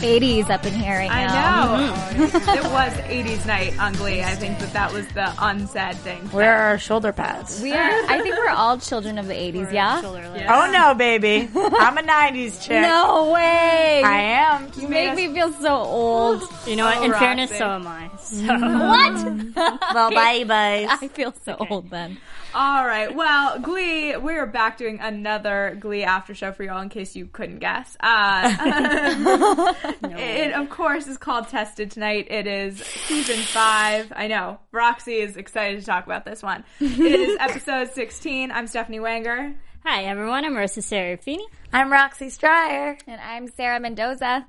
80s up in here right now. I now. know. Mm-hmm. it was 80s night on Glee. I think that that was the unsaid thing. Where are our shoulder pads? We are, I think we're all children of the 80s, yeah? Oh no, baby. I'm a 90s chick. No way! I am. you make me feel so old. You know what? In Roxy. fairness, so am I. So. What? Well, babies. I feel so old then. All right. Well, Glee, we're back doing another Glee after show for y'all in case you couldn't guess. Uh, It, of course, is called Tested tonight. It is season five. I know. Roxy is excited to talk about this one. It is episode 16. I'm Stephanie Wenger. Hi, everyone. I'm Marisa Serafini. I'm Roxy Striar. And I'm Sarah Mendoza.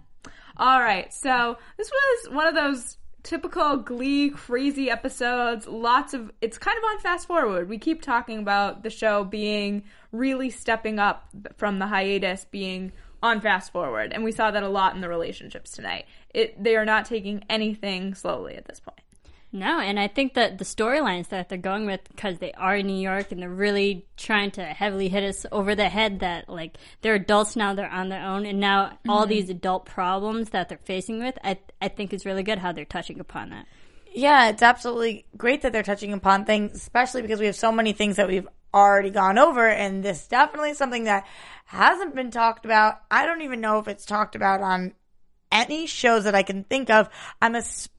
All right. So this was one of those typical Glee crazy episodes. Lots of it's kind of on fast forward. We keep talking about the show being really stepping up from the hiatus, being on fast forward, and we saw that a lot in the relationships tonight. It they are not taking anything slowly at this point. No, and I think that the storylines that they're going with, because they are in New York and they're really trying to heavily hit us over the head that, like, they're adults now, they're on their own, and now all mm-hmm. these adult problems that they're facing with, I, I think is really good how they're touching upon that. Yeah, it's absolutely great that they're touching upon things, especially because we have so many things that we've already gone over, and this definitely is something that hasn't been talked about. I don't even know if it's talked about on any shows that I can think of. I'm especially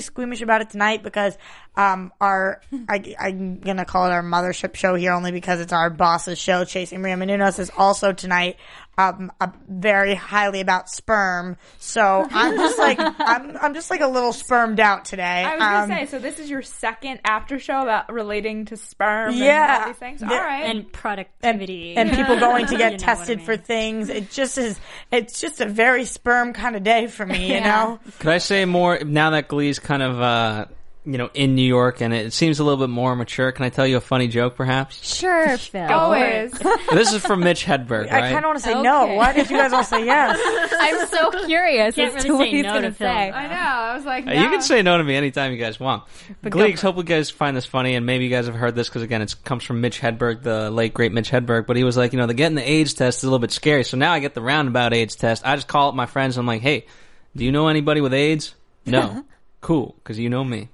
squeamish about it tonight because um, our I, I'm gonna call it our mothership show here only because it's our boss's show. Chasing Maria Menounos is also tonight. Um, uh, very highly about sperm, so I'm just like I'm I'm just like a little spermed out today. I was gonna Um, say, so this is your second after show about relating to sperm and Yeah. all these things. All Yeah. right. And productivity. and people going to You get know tested I for things. It just is. It's just a very sperm kind of day for me, you Yeah. know. Could I say more now that Glee's kind of uh, you know in New York and it seems a little bit more mature? Can I tell you a funny joke, perhaps? Sure, Phil. Always. this is from Mitch Hedberg, I kind of want to say no. Okay. Why did you guys all say yes? I'm so curious Can't as really to what say he's no going to to Phil. say. I know. I was like, Uh, You can say no to me anytime you guys want. go Gleeks, hope you guys find this funny, and maybe you guys have heard this because again, it comes from Mitch Hedberg, the late great Mitch Hedberg. But he was like, you know, the getting the AIDS test is a little bit scary. So now I get the roundabout AIDS test. I just call up my friends. I'm like, hey, do you know anybody with AIDS? No. cool, because you know me.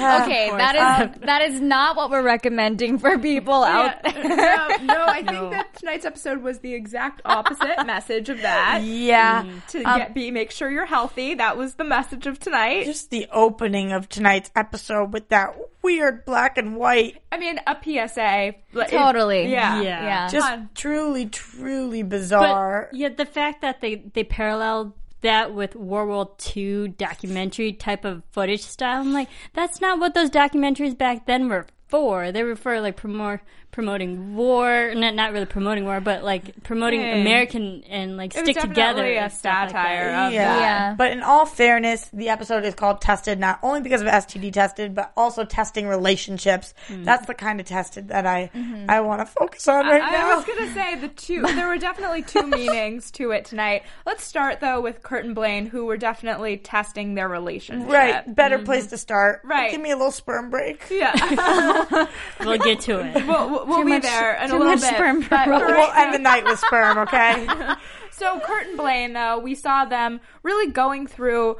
Okay, that is um, that is not what we're recommending for people out there. no, no, I think that tonight's episode was the exact opposite message of that. Yeah. Mm. To um, get be make sure you're healthy. That was the message of tonight. Just the opening of tonight's episode with that weird black and white. I mean, a PSA. like, it- Totally. yeah. Yeah. Yeah. Just Fun. truly, truly But bizarre. yeah, the fact that they they paralleled that with World War II documentary type of footage style, I'm like, that's not what those documentaries back then were for. They were for like promote promoting war, not not really promoting war, but like promoting Yeah. American and like It was stick together. definitely a and stuff like satire of yeah. that. Yeah. But in all fairness, the episode is called Tested not only because of STD tested, but also testing relationships. Mm. That's the kind of tested that I I want to focus on right I now. I was gonna say the two. There were definitely two meanings to it tonight. Let's start though with Kurt and Blaine, who were definitely testing their relationship. Right, better place to start. Right. give me a little sperm break. Yeah. We'll get to it. we'll we'll, we'll be much- there in a too little much bit. sperm but for for We'll right end the night with sperm, okay? So Kurt and Blaine, though, we saw them really going through.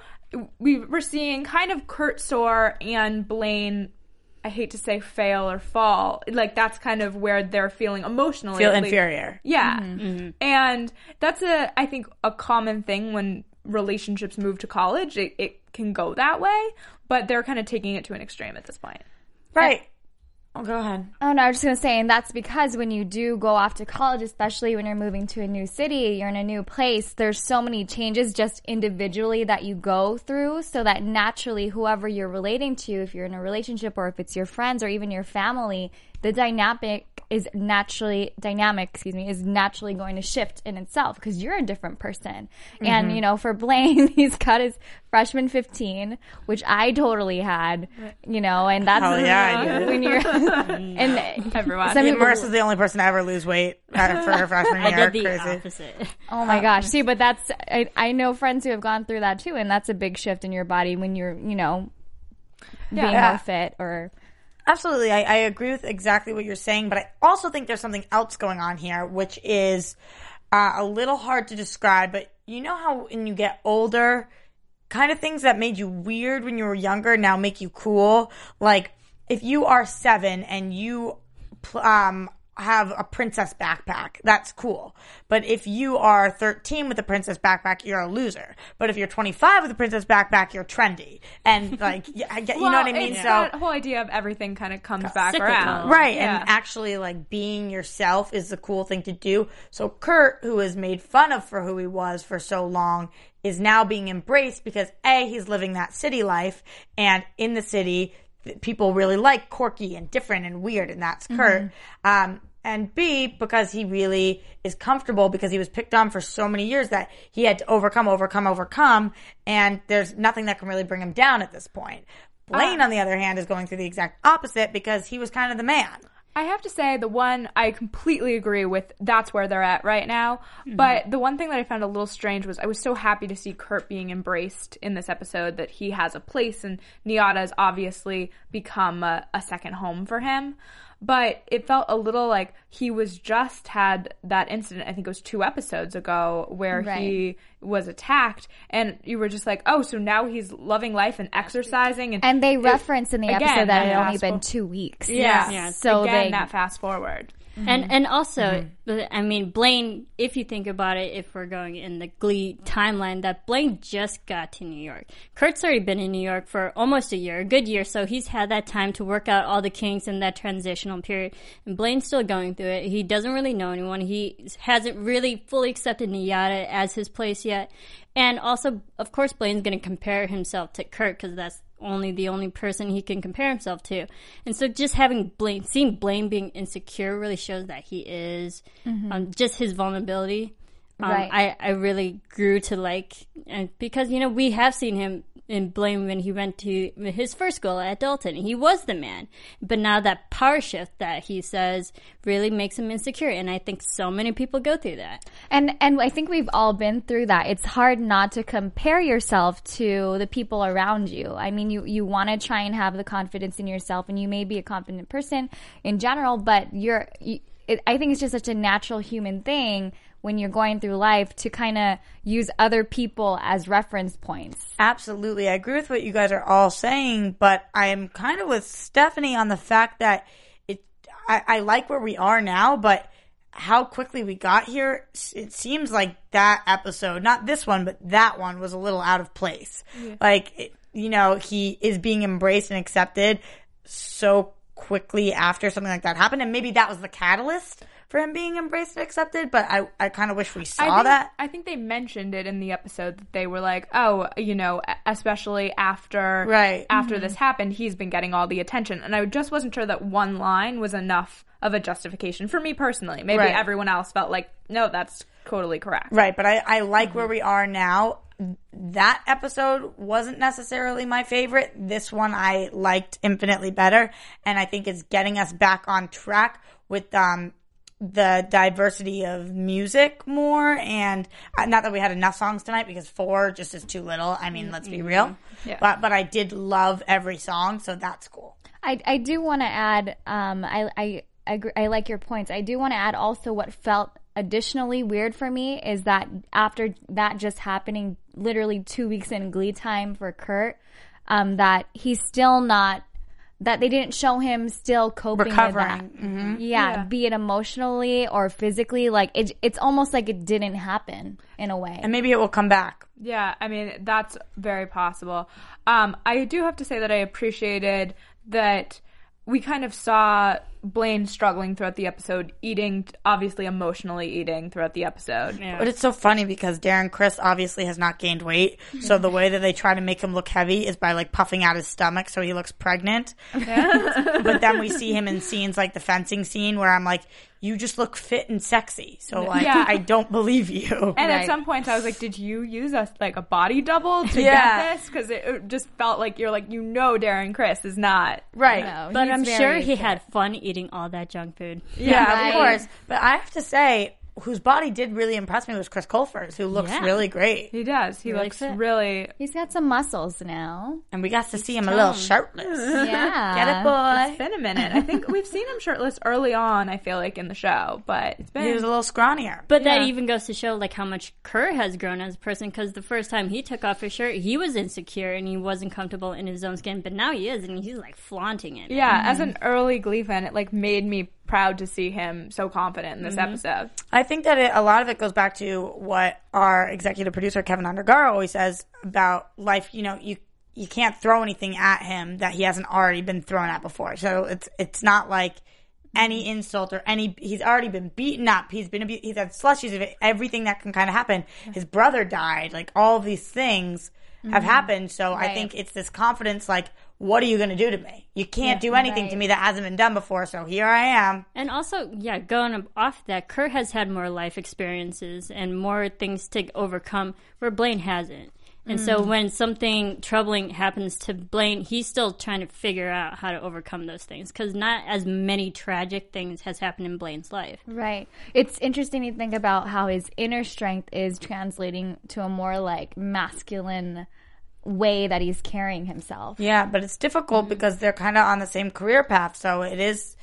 We were seeing kind of Kurt sore and Blaine. I hate to say fail or fall. Like that's kind of where they're feeling emotionally. Feel at least. inferior. Yeah, mm-hmm. Mm-hmm. and that's a I think a common thing when relationships move to college, it, it can go that way. But they're kind of taking it to an extreme at this point. Right. Oh, go ahead. Oh no, I was just gonna say, and that's because when you do go off to college, especially when you're moving to a new city, you're in a new place, there's so many changes just individually that you go through, so that naturally whoever you're relating to, if you're in a relationship or if it's your friends or even your family, the dynamic is naturally dynamic, excuse me, is naturally going to shift in itself because you're a different person. And you know, for Blaine, he's got his freshman 15, which I totally had, you know, and that's Hell yeah, I did. when you're and Everyone. some Yeah, people- Marisa's the only person to ever lose weight uh, for her freshman I year. did the Crazy. opposite. Oh my gosh. See, but that's, I, I know friends who have gone through that too, and that's a big shift in your body when you're, you know, being Yeah. more fit or. Absolutely. I, I agree with exactly what you're saying, but I also think there's something else going on here, which is uh, a little hard to describe. But you know how when you get older, kind of things that made you weird when you were younger now make you cool? Like if you are seven and you um, have a princess backpack, that's cool. But if you are 13 with a princess backpack, you're a loser. But if you're 25 with a princess backpack, you're trendy. And like, I get, you know what I mean? So that whole idea of everything kind of comes back cyclical. around. Right, Yeah. and actually, like being yourself is the cool thing to do. So Kurt, who was made fun of for who he was for so long, is now being embraced because a he's living that city life, and in the city, people really like quirky and different and weird, and that's Kurt. Um, and B, because he really is comfortable because he was picked on for so many years that he had to overcome, overcome, overcome, and there's nothing that can really bring him down at this point. Blaine, uh, on the other hand, is going through the exact opposite because he was kind of the man. I have to say, the one I completely agree with, that's where they're at right now. Mm-hmm. But the one thing that I found a little strange was I was so happy to see Kurt being embraced in this episode that he has a place and NYADA has obviously become a, a second home for him. But it felt a little like he was just had that incident, I think it was two episodes ago, where Right. he was attacked. And you were just like, oh, so now he's loving life and exercising. And, And they reference in the again, episode that it had only fast been two weeks. Yeah. Yeah. So Again, they, that fast forward. Mm-hmm. And and also, mm-hmm. but, I mean, Blaine. If you think about it, if we're going in the Glee timeline, that Blaine just got to New York. Kurt's already been in New York for almost a year, a good year, so he's had that time to work out all the kinks in that transitional period. And Blaine's still going through it. He doesn't really know anyone. He hasn't really fully accepted NYADA as his place yet. And also, of course, Blaine's going to compare himself to Kurt because that's only the only person he can compare himself to. And so just having Blaine, seeing Blaine being insecure really shows that he is, um, just his vulnerability. Um, Right. I, I really grew to like, and because, you know, we have seen him in blame when he went to his first school at Dalton. He was the man. But now that power shift that he says really makes him insecure. And I think so many people go through that. And and I think we've all been through that. It's hard not to compare yourself to the people around you. I mean, you you want to try and have the confidence in yourself, and you may be a confident person in general, but you're. You, it, I think it's just such a natural human thing when you're going through life to kind of use other people as reference points. Absolutely. I agree with what you guys are all saying, but I am kind of with Stephanie on the fact that it, I, I like where we are now, but how quickly we got here, it seems like that episode, not this one, but that one was a little out of place. Like, it, you know, he is being embraced and accepted so quickly after something like that happened. And maybe that was the catalyst for him being embraced and accepted, but I, I kind of wish we saw I think, that. I think they mentioned it in the episode that they were like, oh, you know, especially after Right. after this happened, he's been getting all the attention, and I just wasn't sure that one line was enough of a justification for me personally. Maybe Right. everyone else felt like, no, that's totally correct. Right, but I, I like where we are now. That episode wasn't necessarily my favorite. This one I liked infinitely better, and I think it's getting us back on track with um the diversity of music more. And uh, not that we had enough songs tonight because four just is too little. I mean, let's be real. Yeah. But but I did love every song, so that's cool. I, I do want to add, um, I, I, I, agree, I like your points. I do want to add also what felt additionally weird for me is that after that just happening, literally two weeks in Glee time for Kurt, um, that he's still not that they didn't show him still coping Recovering. with that. Mhm. Yeah, Yeah. be it emotionally or physically, like it, it's almost like it didn't happen in a way. And maybe it will come back. Yeah, I mean that's very possible. Um, I do have to say that I appreciated that we kind of saw Blaine struggling throughout the episode, eating, obviously emotionally eating throughout the episode. But it's so funny because Darren Criss obviously has not gained weight. So the way that they try to make him look heavy is by like puffing out his stomach so he looks pregnant. but then we see him in scenes like the fencing scene where I'm like, you just look fit and sexy. So like, Yeah. I don't believe you. And at some points, I was like, "Did you use a like a body double to Yeah. get this?" Because it, it just felt like you're like, you know, Darren Criss is not right. No, But I'm sure he fit. had fun eating all that junk food. Yeah, Right. of course. But I have to say, whose body did really impress me was Chris Colfer's, who looks Yeah. really great. He does. He Really looks fit. really. He's got some muscles now. And we got to see him a little shirtless. Yeah. Get it, boy? It's been a minute. I think we've seen him shirtless early on. I feel like in the show, but it's been. He was a little scrawnier. But that even goes to show like how much Kurt has grown as a person. Because the first time he took off his shirt, he was insecure and he wasn't comfortable in his own skin. But now he is, and he's like flaunting it. yeah, as an early Glee fan, it like made me proud to see him so confident in this Mm-hmm. episode. I think that it, a lot of it goes back to what our executive producer Kevin Undergaro always says about life. You know, you you can't throw anything at him that he hasn't already been thrown at before. So it's it's not like any insult or any. He's already been beaten up. He's been he's had slushies of everything that can kind of happen. His brother died. Like all of these things have happened. So I think it's this confidence. Like, what are you going to do to me? You can't do anything to me that hasn't been done before. So here I am. And also, yeah, going off that, Kurt has had more life experiences and more things to overcome where Blaine hasn't. And so hmm. when something troubling happens to Blaine, he's still trying to figure out how to overcome those things because not as many tragic things has happened in Blaine's life. Right. It's interesting to think about how his inner strength is translating to a more like masculine way that he's carrying himself. Yeah, but it's difficult because they're kind of on the same career path, so it is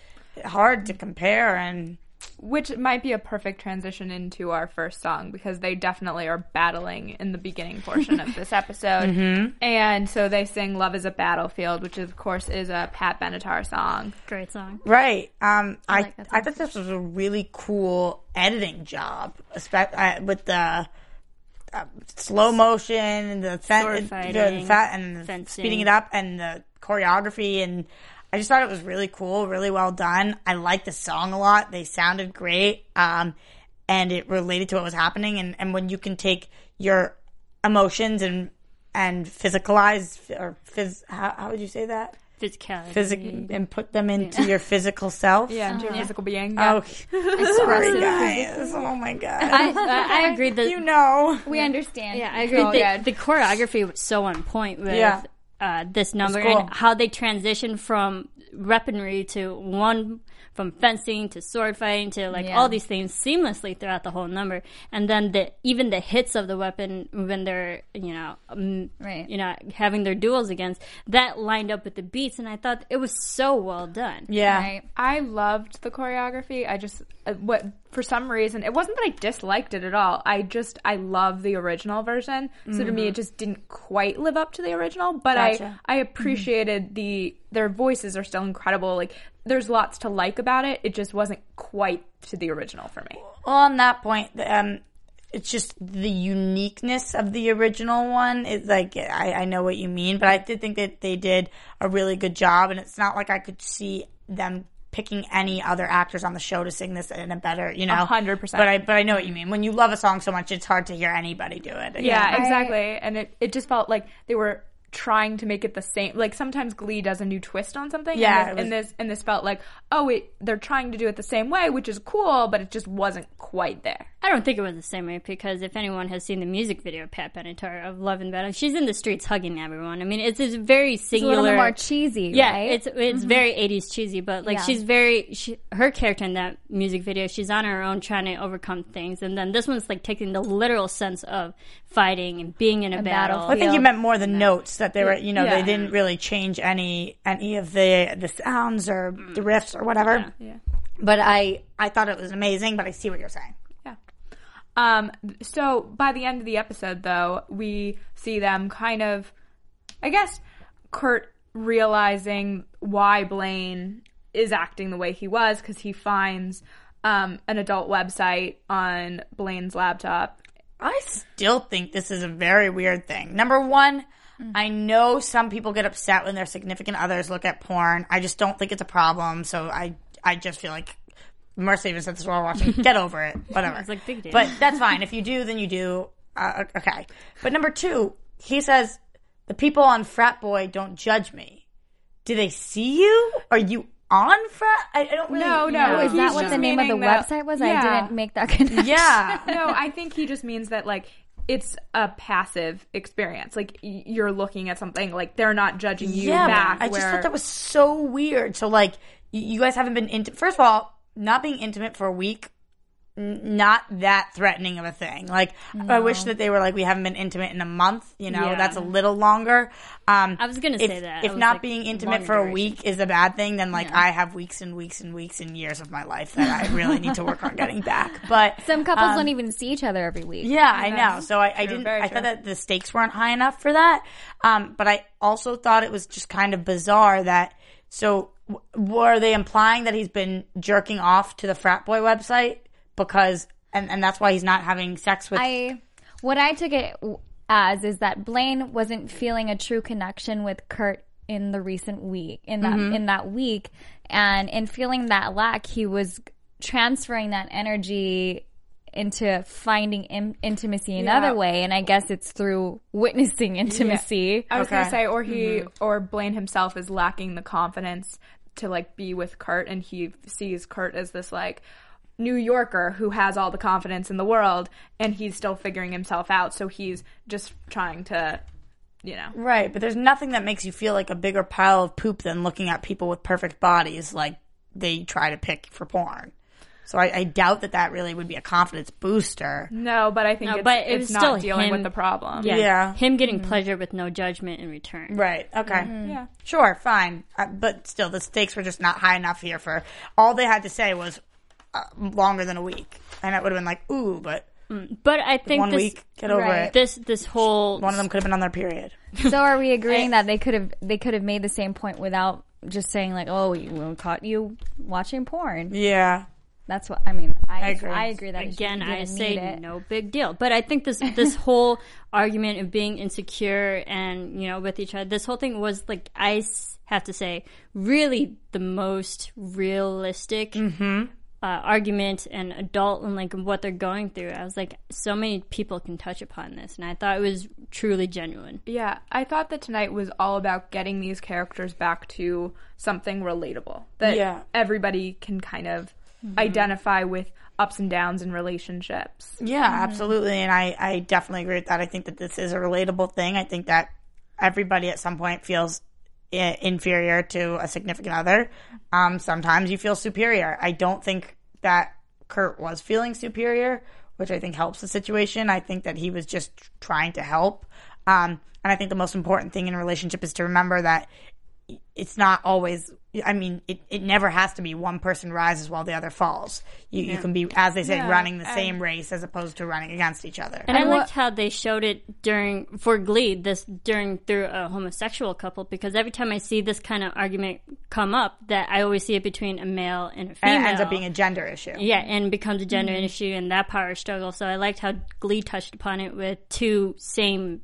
hard to compare. And Which might be a perfect transition into our first song because they definitely are battling in the beginning portion of this episode. Mm-hmm. And so they sing Love is a Battlefield, which of course is a Pat Benatar song. Great song. right, um, I like I thought this was a really cool editing job, especially uh, with the. Uh, slow motion and the, fen- the, fighting, and the speeding it up and the choreography and I just thought it was really cool, really well done. I liked the song a lot. They sounded great. Um, and it related to what was happening. And, and when you can take your emotions and, and physicalize or phys, how, how would you say that? Physicality. Physic and put them into your physical self. Yeah, into your physical being. Oh, sorry guys. Oh my god. I, I, I agree that you know. We understand. Yeah, I agree. Oh, the, the choreography was so on point with Yeah. uh, this number cool. and how they transition from weaponry to one from fencing to sword fighting to like Yeah. all these things seamlessly throughout the whole number and then the even the hits of the weapon when they're you know um, Right. you know having their duels against that lined up with the beats and i thought it was so well done Yeah. Right. I loved the choreography. I just what for some reason it wasn't that I disliked it at all. I just I love the original version. So to me it just didn't quite live up to the original, but Gotcha. I I appreciated the their voices are still incredible. Like there's lots to like about it. It just wasn't quite to the original for me. Well, on that point, um, it's just the uniqueness of the original one. It's like I, I know what you mean, but I did think that they did a really good job, and it's not like I could see them picking any other actors on the show to sing this in a better, you know, hundred percent. But I, but I know what you mean. When you love a song so much, it's hard to hear anybody do it. Yeah, exactly. And it, it just felt like they were trying to make it the same. Like sometimes Glee does a new twist on something. Yeah, and this, and this and this felt like oh, it, they're trying to do it the same way, which is cool, but it just wasn't quite there. I don't think it was the same way because if anyone has seen the music video of Pat Benatar of Love and Battle, she's in the streets hugging everyone. I mean, it's, it's very It's a singular. little more cheesy, Yeah, right? it's it's mm-hmm. very 80s cheesy, but like Yeah. she's very she, her character in that music video, she's on her own trying to overcome things, and then this one's like taking the literal sense of fighting and being in a, battle. battlefield. I think you meant more the notes that they were, you know, Yeah. they didn't really change any any of the the sounds or the riffs or whatever. Yeah. But I I thought it was amazing. But I see what you're saying. Yeah. Um, so by the end of the episode, though, we see them kind of, I guess, Kurt realizing why Blaine is acting the way he was because he finds um, an adult website on Blaine's laptop. I still think this is a very weird thing. Number one, I know some people get upset when their significant others look at porn. I just don't think it's a problem. So I, I just feel like Mercy even said this while watching. Get over it. Whatever. It's like big deal. But that's fine. If you do, then you do. Uh, okay. But number two, he says the people on Frat Boy don't judge me. Do they see you? Are you on? I, I don't really. No, no. Oh, is he's that what just the name of the meaning that- website was? Yeah. I didn't make that connection. Yeah. no, I think he just means that like it's a passive experience. Like y- you're looking at something, like they're not judging you yeah, back. I just where- thought that was so weird. So like, y- you guys haven't been into. First of all, not being intimate for a week, not that threatening of a thing. Like, I wish that they were like, we haven't been intimate in a month. You know, Yeah. that's a little longer. Um, I was gonna if, say that. If not like, being intimate long for a duration. week is a bad thing, then like I have weeks and weeks and weeks and years of my life that I really need to work on getting back. But Some couples don't even see each other every week. yeah, I know. So I, I didn't. I true. thought that the stakes weren't high enough for that. Um, but I also thought it was just kind of bizarre that. So w- were they implying that he's been jerking off to the frat boy website because, and and that's why he's not having sex with? I what I took it as is that Blaine wasn't feeling a true connection with Kurt in the recent week in that Mm-hmm. in that week and in feeling that lack he was transferring that energy into finding in- intimacy another Yeah. way and I guess it's through witnessing intimacy. I was Okay. gonna say, or he Mm-hmm. or Blaine himself is lacking the confidence to like be with Kurt, and he sees Kurt as this like New Yorker who has all the confidence in the world, and he's still figuring himself out. So he's just trying to, you know, right, but there's nothing that makes you feel like a bigger pile of poop than looking at people with perfect bodies like they try to pick for porn. So I, I doubt that that really would be a confidence booster. no, but I think No, it's, but it it's not still dealing him- with the problem. Yeah. Yeah. Him getting pleasure with no judgment in return. Right. Okay. Yeah. Sure. Fine. Uh, but still, the stakes were just not high enough here for all they had to say was longer than a week, and it would have been like, ooh, but But I think one this, week, get over Right. it. this this whole One of them could have been on their period. So are we agreeing that they could have they could have made the same point without just saying like, "Oh, we caught you watching porn." Yeah. That's what I mean. I, I agree. I agree that again i say it. no big deal but i think this this whole argument of being insecure and you know with each other this whole thing was like I have to say really the most realistic Mm-hmm. Uh, argument and adult and like what they're going through i was like so many people can touch upon this and i thought it was truly genuine Yeah, I thought that tonight was all about getting these characters back to something relatable that Yeah. everybody can kind of identify with ups and downs in relationships. Yeah, absolutely. And I, I definitely agree with that. I think that this is a relatable thing. I think that everybody at some point feels inferior to a significant other. Um, sometimes you feel superior. I don't think that Kurt was feeling superior, which I think helps the situation. I think that he was just trying to help. Um, and I think the most important thing in a relationship is to remember that it's not always I mean, it, it never has to be one person rises while the other falls. You, you can be, as they say, Yeah, running the and- same race as opposed to running against each other. And I liked how they showed it during for Glee this during through a homosexual couple because every time I see this kind of argument come up, that I always see it between a male and a and female. it ends up being a gender issue. yeah, and becomes a gender mm-hmm. issue and that power struggle. So I liked how Glee touched upon it with two same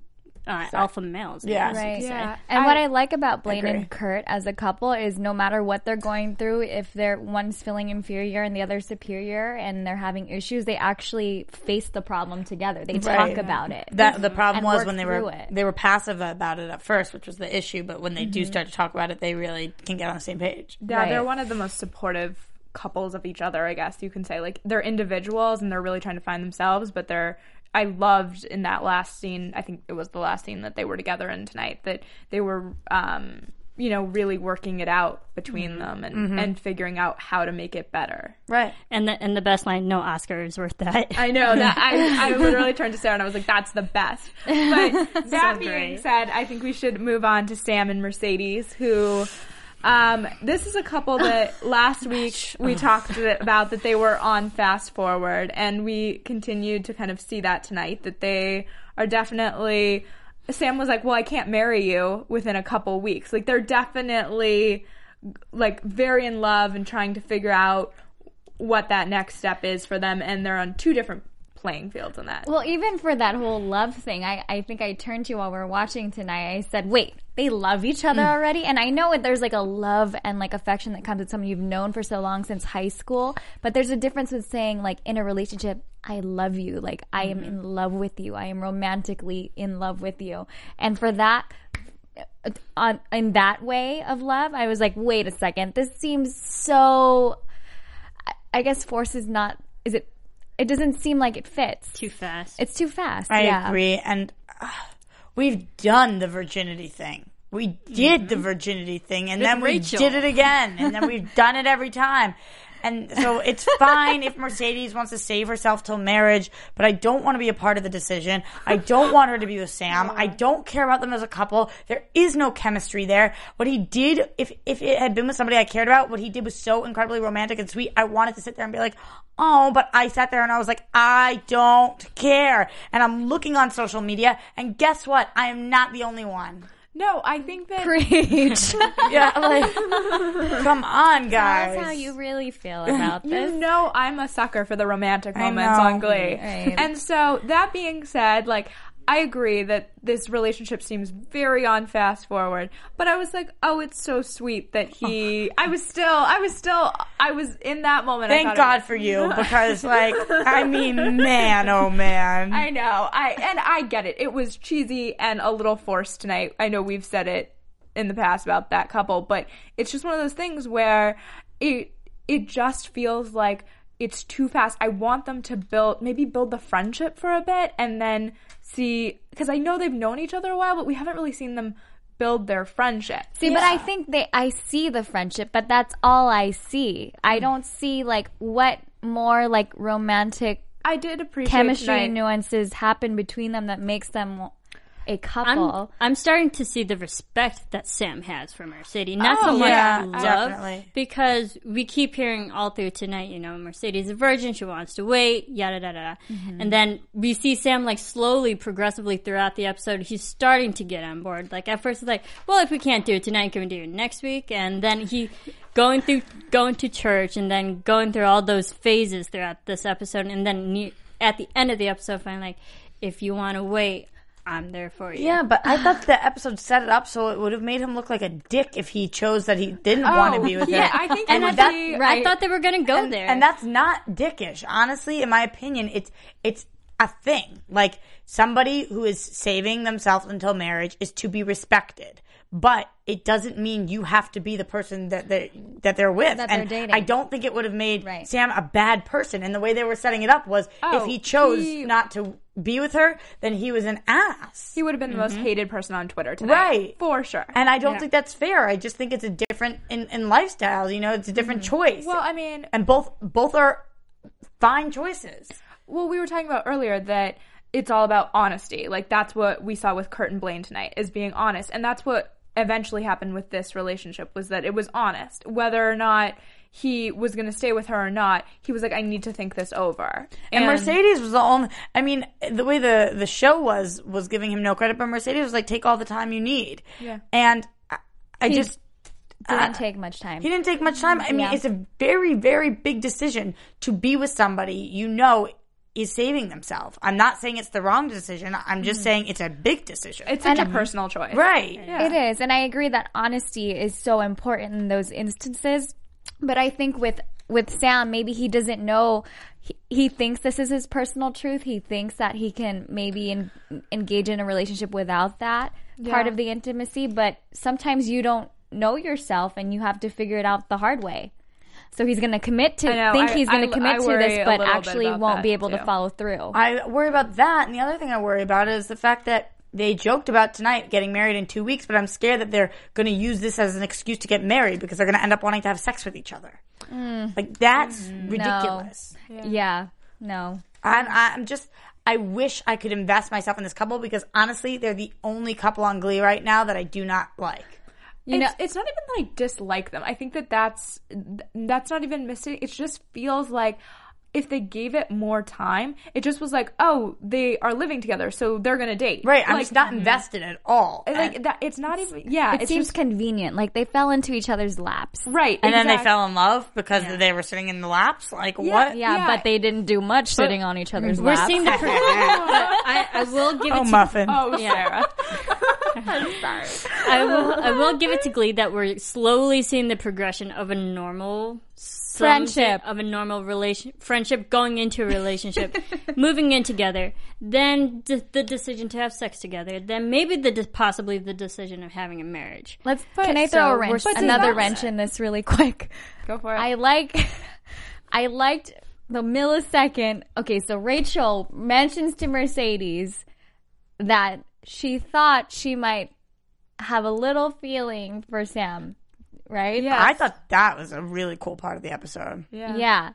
uh, alpha males. Yeah. Right. Yeah. And I- what I like about Blaine agree. and Kurt as a couple is no matter what they're going through, if they're one's feeling inferior and the other superior and they're having issues, they actually face the problem together. They talk Right. about it. That the problem was when they were it. they were passive about it at first, which was the issue. But when they do start to talk about it, they really can get on the same page. Yeah, Right. they're one of the most supportive couples of each other, I guess you can say. Like they're individuals and they're really trying to find themselves, but they're I loved in that last scene, I think it was the last scene that they were together in tonight, that they were um you know, really working it out between them and, and figuring out how to make it better. Right. And the and the best line, no Oscar is worth that. I know that I, I literally turned to Sarah and I was like, "That's the best." But that being great. said, I think we should move on to Sam and Mercedes, who. Um, this is a couple that last week we talked about that they were on Fast Forward, and we continued to kind of see that tonight that they are definitely. Sam was like, "Well, I can't marry you within a couple weeks." Like they're definitely like very in love and trying to figure out what that next step is for them, and they're on two different playing fields on that. Well, even for that whole love thing, I, I think I turned to you while we were watching tonight. I said, wait, they love each other mm. already? And I know there's like a love and like affection that comes with someone you've known for so long since high school. But there's a difference with saying like in a relationship, I love you. Like I am mm-hmm. in love with you. I am romantically in love with you. And for that, on in that way of love, I was like, wait a second, this seems so. I guess force is not. Is it? It doesn't seem like it fits. Too fast. It's too fast. I yeah. agree. And uh, we've done the virginity thing. We did the virginity thing, and then we Rachel. did it again, and then we've done it every time. And so it's fine if Mercedes wants to save herself till marriage, but I don't want to be a part of the decision. I don't want her to be with Sam. I don't care about them as a couple. There is no chemistry there. What he did, if if it had been with somebody I cared about, what he did was so incredibly romantic and sweet. I wanted to sit there and be like, oh, but I sat there and I was like, I don't care. And I'm looking on social media, and guess what? I am not the only one. No, I think that Preach. Yeah, like, come on, guys. That's how you really feel about this. You know I'm a sucker for the romantic moments on Glee. Right. And so that being said, like I agree that this relationship seems very on fast forward, but I was like, oh, it's so sweet that he. Oh. I was still, I was still, I was in that moment. I Thank God was- for you, because, like, I mean, man, oh man. I know. I and I get it. It was cheesy and a little forced tonight. I know we've said it in the past about that couple, but it's just one of those things where it it just feels like it's too fast. I want them to build maybe build the friendship for a bit and then see because I know they've known each other a while, but we haven't really seen them build their friendship. See, but I think they, I see the friendship, but that's all I see. I mm. don't see like what more like romantic I did appreciate chemistry tonight. nuances happen between them that makes them a I'm, couple. I'm starting to see the respect that Sam has for Mercedes. Not Oh, so much yeah, love, definitely. because we keep hearing all through tonight, you know, Mercedes is a virgin, she wants to wait, yada, yada, yada. Mm-hmm. And then we see Sam, like, slowly, progressively throughout the episode, he's starting to get on board. Like, at first, it's like, well, if we can't do it tonight, can we do it next week? And then he going through, going to church, and then going through all those phases throughout this episode, and then ne- at the end of the episode, finally, like, if you want to wait, I'm there for you. Yeah, but I thought the episode set it up so it would have made him look like a dick if he chose that he didn't want to be oh, with Oh, yeah, her. I think and it that, be- I thought they were going to go and, there. and that's not dickish. Honestly, in my opinion, it's it's a thing. Like somebody who is saving themselves until marriage is to be respected. But it doesn't mean you have to be the person that they that they're with. That they're and dating. I don't think it would have made Right. Sam a bad person. And the way they were setting it up was Oh, if he chose he- not to be with her, then he was an ass. He would have been the most hated person on Twitter tonight. Mm-hmm. Right. For sure. And I don't think that's fair. I just think it's a different in, in lifestyle. You know, it's a different choice. Mm-hmm. well, I mean, and both both are fine choices. well, we were talking about earlier that it's all about honesty. Like that's what we saw with Kurt and Blaine tonight is being honest, and that's what eventually happened with this relationship was that it was honest, whether or not he was going to stay with her or not. He was like, I need to think this over. And, Mercedes was the only. I mean, the way the the show was was giving him no credit, but Mercedes was like, "Take all the time you need." Yeah. And I, I just Didn't take much time. he didn't take much time. I mean, Yeah. it's a very very big decision to be with somebody you know is saving themselves. I'm not saying it's the wrong decision. I'm just mm-hmm. saying it's a big decision. it's such a personal choice, right. It is, and I agree that honesty is so important in those instances. But I think with with Sam, maybe he doesn't know. He, he thinks this is his personal truth. He thinks that he can maybe en- engage in a relationship without that part of the intimacy. But sometimes you don't know yourself, and you have to figure it out the hard way. So he's going to commit to I know, think I- he's going to commit to this, but actually won't be able to follow through. I worry about that, and the other thing I worry about is the fact that they joked about tonight getting married in two weeks, but I'm scared that they're going to use this as an excuse to get married because they're going to end up wanting to have sex with each other. Mm. Like that's mm. ridiculous. yeah, no. I'm, I'm just. I wish I could invest myself in this couple because honestly, they're the only couple on Glee right now that I do not like. You know, it's, it's not even that I dislike them. I think that that's that's not even missing. It just feels like if they gave it more time, it just was like, oh, they are living together, so they're gonna date. Right. I'm like, just not mm-hmm. invested at all. like that. It's not even. Yeah, It seems just convenient. Like they fell into each other's laps. right. and then they fell in love because they were sitting in the laps. Like what? Yeah, Yeah. but they didn't do much sitting on each other's We're laps. seeing the. Pro- I, I will give oh, it Oh, to muffin. Oh, Sarah. I will. I will give it to Glee that we're slowly seeing the progression of a normal some Friendship. of a normal relation friendship going into a relationship, moving in together, then d- the decision to have sex together, then maybe the de- possibly the decision of having a marriage. Let's. put, Can I so throw a wrench? Another not wrench in this really quick. Go for it. I like. I liked the millisecond. Okay, so Rachel mentions to Mercedes that she thought she might have a little feeling for Sam, right? Yeah. I thought that was a really cool part of the episode. yeah. Yeah.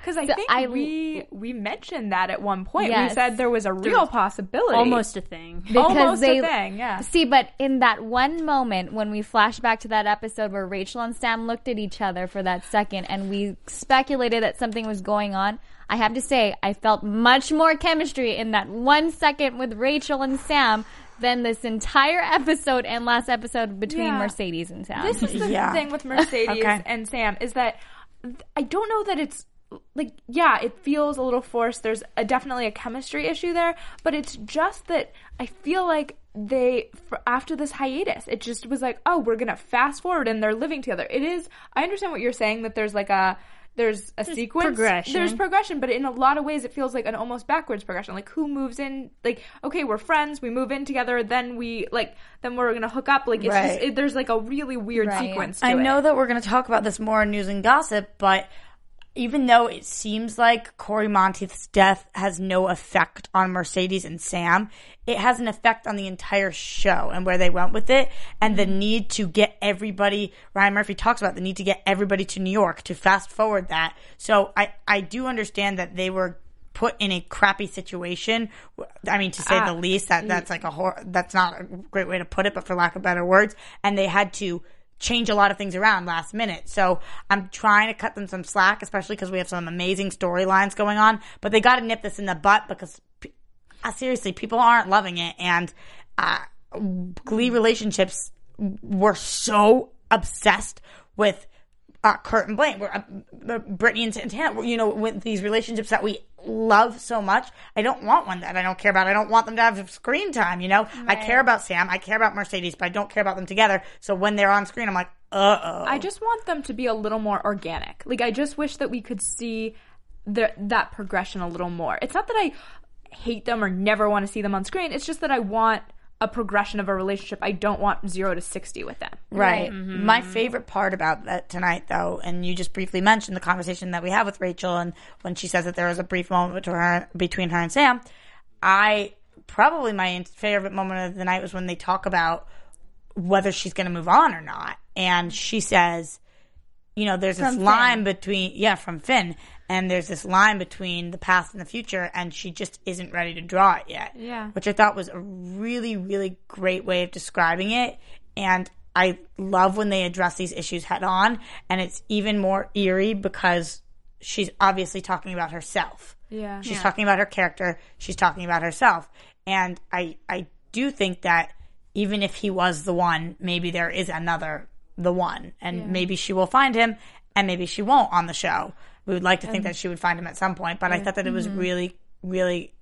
Because I So think I- we we mentioned that at one point. Yes. We said there was a real possibility. Almost a thing. Because Almost they, a thing. Yeah. See, but in that one moment when we flash back to that episode where Rachel and Sam looked at each other for that second and we speculated that something was going on, I have to say, I felt much more chemistry in that one second with Rachel and Sam than this entire episode and last episode between Yeah. Mercedes and Sam. This is the Yeah. thing with Mercedes Okay. and Sam is that I don't know that it's like yeah, it feels a little forced. There's a, definitely a chemistry issue there, but it's just that I feel like they for, after this hiatus, it just was like, oh, we're gonna fast forward and they're living together. It is. I understand what you're saying that there's like a there's a sequence progression. there's progression but in a lot of ways it feels like an almost backwards progression like who moves in like okay we're friends we move in together then we like then we're gonna hook up like it's Right. just it, there's like a really weird Right. sequence to I know it. that we're going to talk about this more in news and gossip, but even though it seems like Cory Monteith's death has no effect on Mercedes and Sam, it has an effect on the entire show and where they went with it and the need to get everybody, Ryan Murphy talks about the need to get everybody to New York to fast forward that. So I, I do understand that they were put in a crappy situation. I mean, to say Ah, the least, that that's like a hor- that's not a great way to put it, but for lack of better words, and they had to change a lot of things around last minute. So I'm trying to cut them some slack, especially because we have some amazing storylines going on. But they got to nip this in the butt because uh, seriously, people aren't loving it, and uh, Glee relationships were so obsessed with uh, Kurt and Blaine, we're, uh, Brittany and Santana, you know, with these relationships that we love so much. I don't want one that I don't care about. I don't want them to have screen time, you know? I care about Sam, I care about Mercedes, but I don't care about them together. So when they're on screen, I'm like, uh oh. I just want them to be a little more organic. Like I just wish that we could see the, that progression a little more. It's not that I hate them or never want to see them on screen. It's just that I want a progression of a relationship. I don't want 0 to 60 with them. Right. Mm-hmm. My favorite part about that tonight, though, and you just briefly mentioned the conversation that we have with Rachel, and when she says that there was a brief moment between her, between her and Sam, I probably my favorite moment of the night was when they talk about whether she's going to move on or not, and she says, you know, there's this From line between yeah from Finn, and there's this line between the past and the future, and she just isn't ready to draw it yet. Yeah. which I thought was a really really great way of describing it, and I love when they address these issues head on, and it's even more eerie because she's obviously talking about herself. Yeah. She's talking about her character. She's talking about herself. And I, I do think that even if he was the one, maybe there is another the one, and maybe she will find him, and maybe she won't on the show. We would like to think that she would find him at some point, but I thought that it was mm-hmm. really, really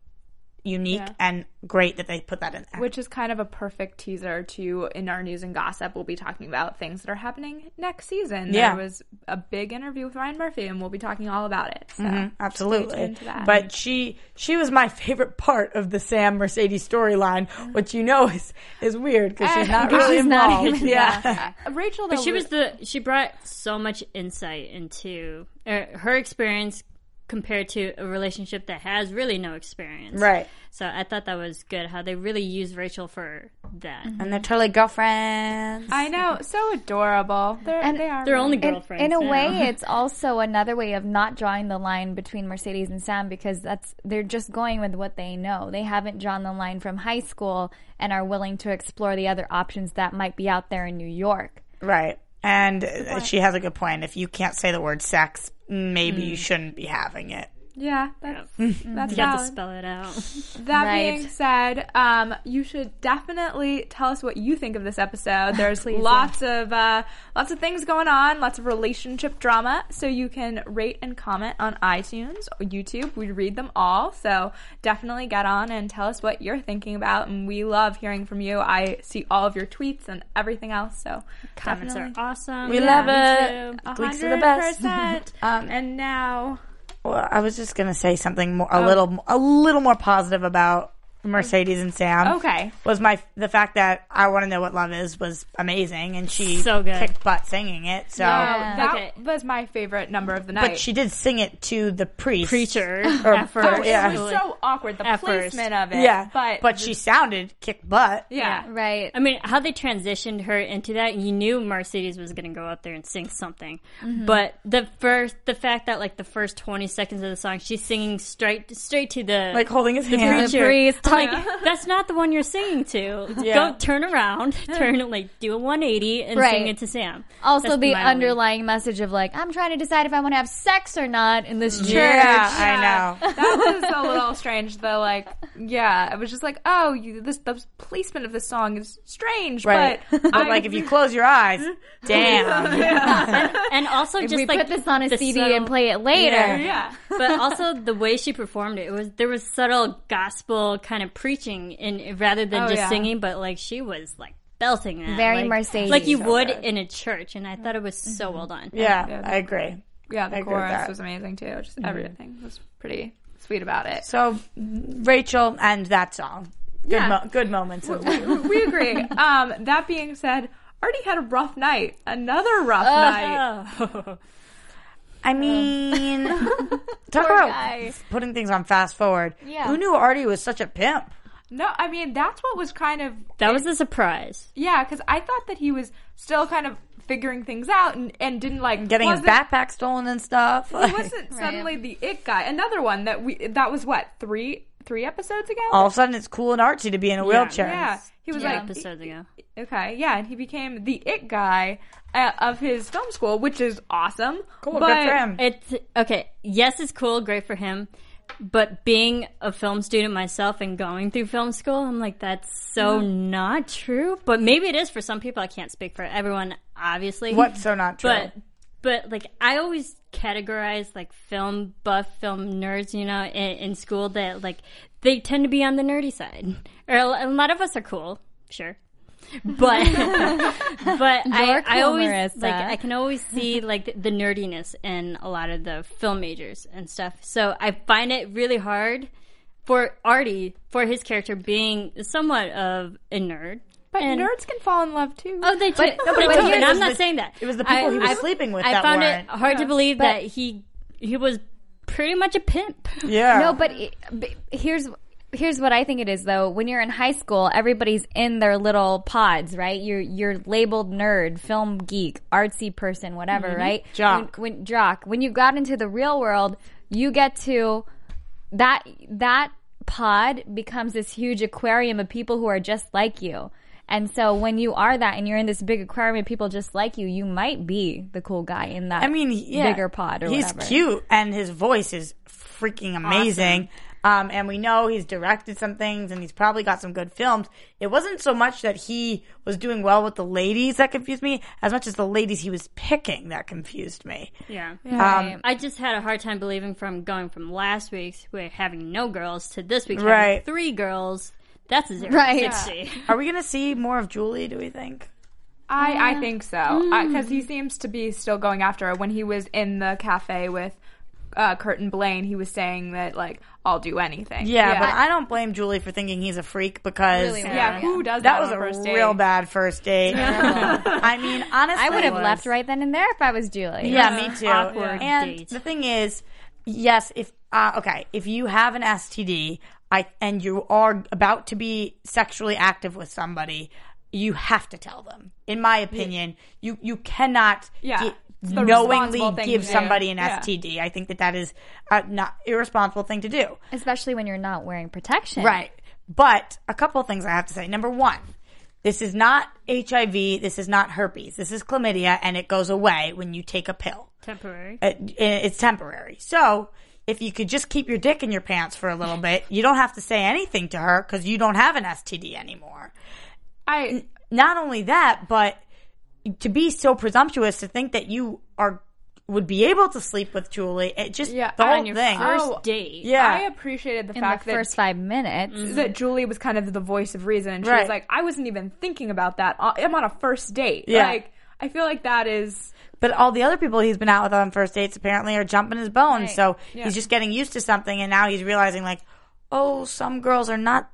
unique Yeah. and great that they put that in there. Which is kind of a perfect teaser to in our news and gossip. We'll be talking about things that are happening next season. Yeah. There was a big interview with Ryan Murphy, and we'll be talking all about it. So Mm-hmm. Absolutely. tuned to that. But she she was my favorite part of the Sam Mercedes storyline, which you know is is weird because she's not really she's not involved. even- yeah. Uh, Rachel, though, But she was the she brought so much insight into uh, her experience compared to a relationship that has really no experience. Right. So I thought that was good how they really used Rachel for that. And they're totally girlfriends. I know, so adorable. They're, And they are. They're really- only in, girlfriends. in a now. way it's also another way of not drawing the line between mercedes and sam because that's they're just going with what they know they haven't drawn the line from high school and are willing to explore the other options that might be out there in new york Right. And she has a good point. If you can't say the word sex, maybe you mm. shouldn't be having it. Yeah, that's that's You have to valid. spell it out. That Right. being said, um, you should definitely tell us what you think of this episode. There's Please do. lots of uh, lots of things going on, lots of relationship drama. So you can rate and comment on iTunes or YouTube. We read them all. So definitely get on and tell us what you're thinking about. And we love hearing from you. I see all of your tweets and everything else. So Comments are awesome. We Yeah, love it. too. Tweets are the best. 100%. Um, and now, Well, I was just gonna say something more, Oh. a little, a little more positive about Mercedes and Sam. Okay. was my the fact that I want to know what love is was amazing, and she So good. kicked butt singing it. So, Yeah. that Okay. was my favorite number of the night. but she did sing it to the priest, Preacher Or- at first. yeah. It was so awkward. The At first. placement of it. yeah, but but she sounded kick butt. yeah. Right. I mean, how they transitioned her into that, you knew Mercedes was going to go out there and sing something. Mm-hmm. But the first, the fact that like the first twenty seconds of the song, she's singing straight, straight to the Like holding his the hand. preacher. priest. I'm like that's not the one you're singing to. Yeah. Go turn around, turn like do a 180 and Right. sing it to Sam. Also, That's the my only- underlying message of like, I'm trying to decide if I want to have sex or not in this church. Yeah, I know. that was a little strange though. Like, yeah, it was just like, oh, you, this the placement of this song is strange, Right, but, but like if you close your eyes, damn. and also just we like put this on a the CD subtle- and play it later. Yeah. yeah, but also the way she performed it, it was there was subtle gospel kind of preaching in rather than Oh, just yeah. singing, but like she was like belting that, Very like, Mercedes. like you So would good. in a church, and I thought it was so well done. Yeah, Yeah. I agree. yeah. The I chorus was amazing too. Just everything was pretty sweet about it. So Rachel and that song, good, Yeah. mo- good moments. Of we agree. Um, that being said, Artie had a rough night. Another rough night. I um, mean, talk Poor about guy. putting things on fast forward. Yeah. Who knew Artie was such a pimp? No, I mean that's what was kind of that was a surprise. yeah. Because I thought that he was still kind of figuring things out and, and didn't like Getting his wasn't- backpack stolen and stuff. He wasn't suddenly the it guy. Another one that we that was what three three episodes ago. All of a sudden, it's cool and artsy to be in a wheelchair. yeah, he was Yeah, like episodes ago. okay, yeah, and he became the it guy uh, of his film school, which is awesome. Cool, but, good for him. It's okay. Yes, it's cool, great for him. But being a film student myself and going through film school, I'm like, that's so not true. But maybe it is for some people. I can't speak for everyone, obviously. What's so not true? But but like I always categorize like film buff, film nerds, you know, in, in school that like they tend to be on the nerdy side. Or a, lot of us are cool, sure. But but I, I always Marisa. like I can always see like the, the nerdiness in a lot of the film majors and stuff. So I find it really hard for Artie for his character being somewhat of a nerd. But And- nerds can fall in love too. Oh, they did. but They it do, was and I'm the- not saying that. it was the people he was sleeping with I that found weren't. it hard to believe that he he was pretty much a pimp. yeah. No, but, it, but here's here's what I think it is though. When you're in high school, everybody's in their little pods, right? You're you're labeled nerd, film geek, artsy person, whatever, mm-hmm. right? Jock. When, when jock. When you got into the real world, you get to that that pod becomes this huge aquarium of people who are just like you. And so when you are that and you're in this big aquarium of people just like you, you might be the cool guy in that I mean, yeah. bigger pod or whatever. he's whatever. cute and his voice is freaking amazing. Um, and we know he's directed some things and he's probably got some good films. It wasn't so much that he was doing well with the ladies that confused me, as much as the ladies he was picking that confused me. Yeah. Um, I just had a hard time believing from going from last week's where having no girls to this week Right. having three girls. That's a zero Right. sixty. Are we gonna see more of Julie? Do we think? I, I think so because he seems to be still going after her. When he was in the cafe with uh, Kurt and Blaine, he was saying that like I'll do anything. Yeah, but I don't blame Julie for thinking he's a freak because Really yeah, Yeah. who does that? that was on a first date? real bad first date. I mean, honestly, I would have was- left right then and there if I was Julie. Yeah, me too. Awkward and date. the thing is, yes, if uh, okay, if you have an STD, I and you are about to be sexually active with somebody, you have to tell them. In my opinion, you you cannot Yeah. gi- knowingly give somebody an Yeah. STD. I think that that is a not irresponsible thing to do. Especially when you're not wearing protection. Right. But a couple of things I have to say. Number one, this is not HIV. This is not herpes. This is chlamydia, and it goes away when you take a pill. Temporary. Uh, it- it's temporary. So if you could just keep your dick in your pants for a little bit, you don't have to say anything to her because you don't have an STD anymore. I Not only that, but to be so presumptuous to think that you are would be able to sleep with Julie, it just Yeah, the on whole your thing. first Oh, date. yeah, I appreciated the in fact the that first five minutes. that Julie was kind of the voice of reason, and she Right. was like, "I wasn't even thinking about that. Uh, I'm on a first date." Yeah. Like, I feel like that is But all the other people he's been out with on first dates apparently are jumping his bones. Right. So Yeah. he's just getting used to something, and now he's realizing like, oh, some girls are not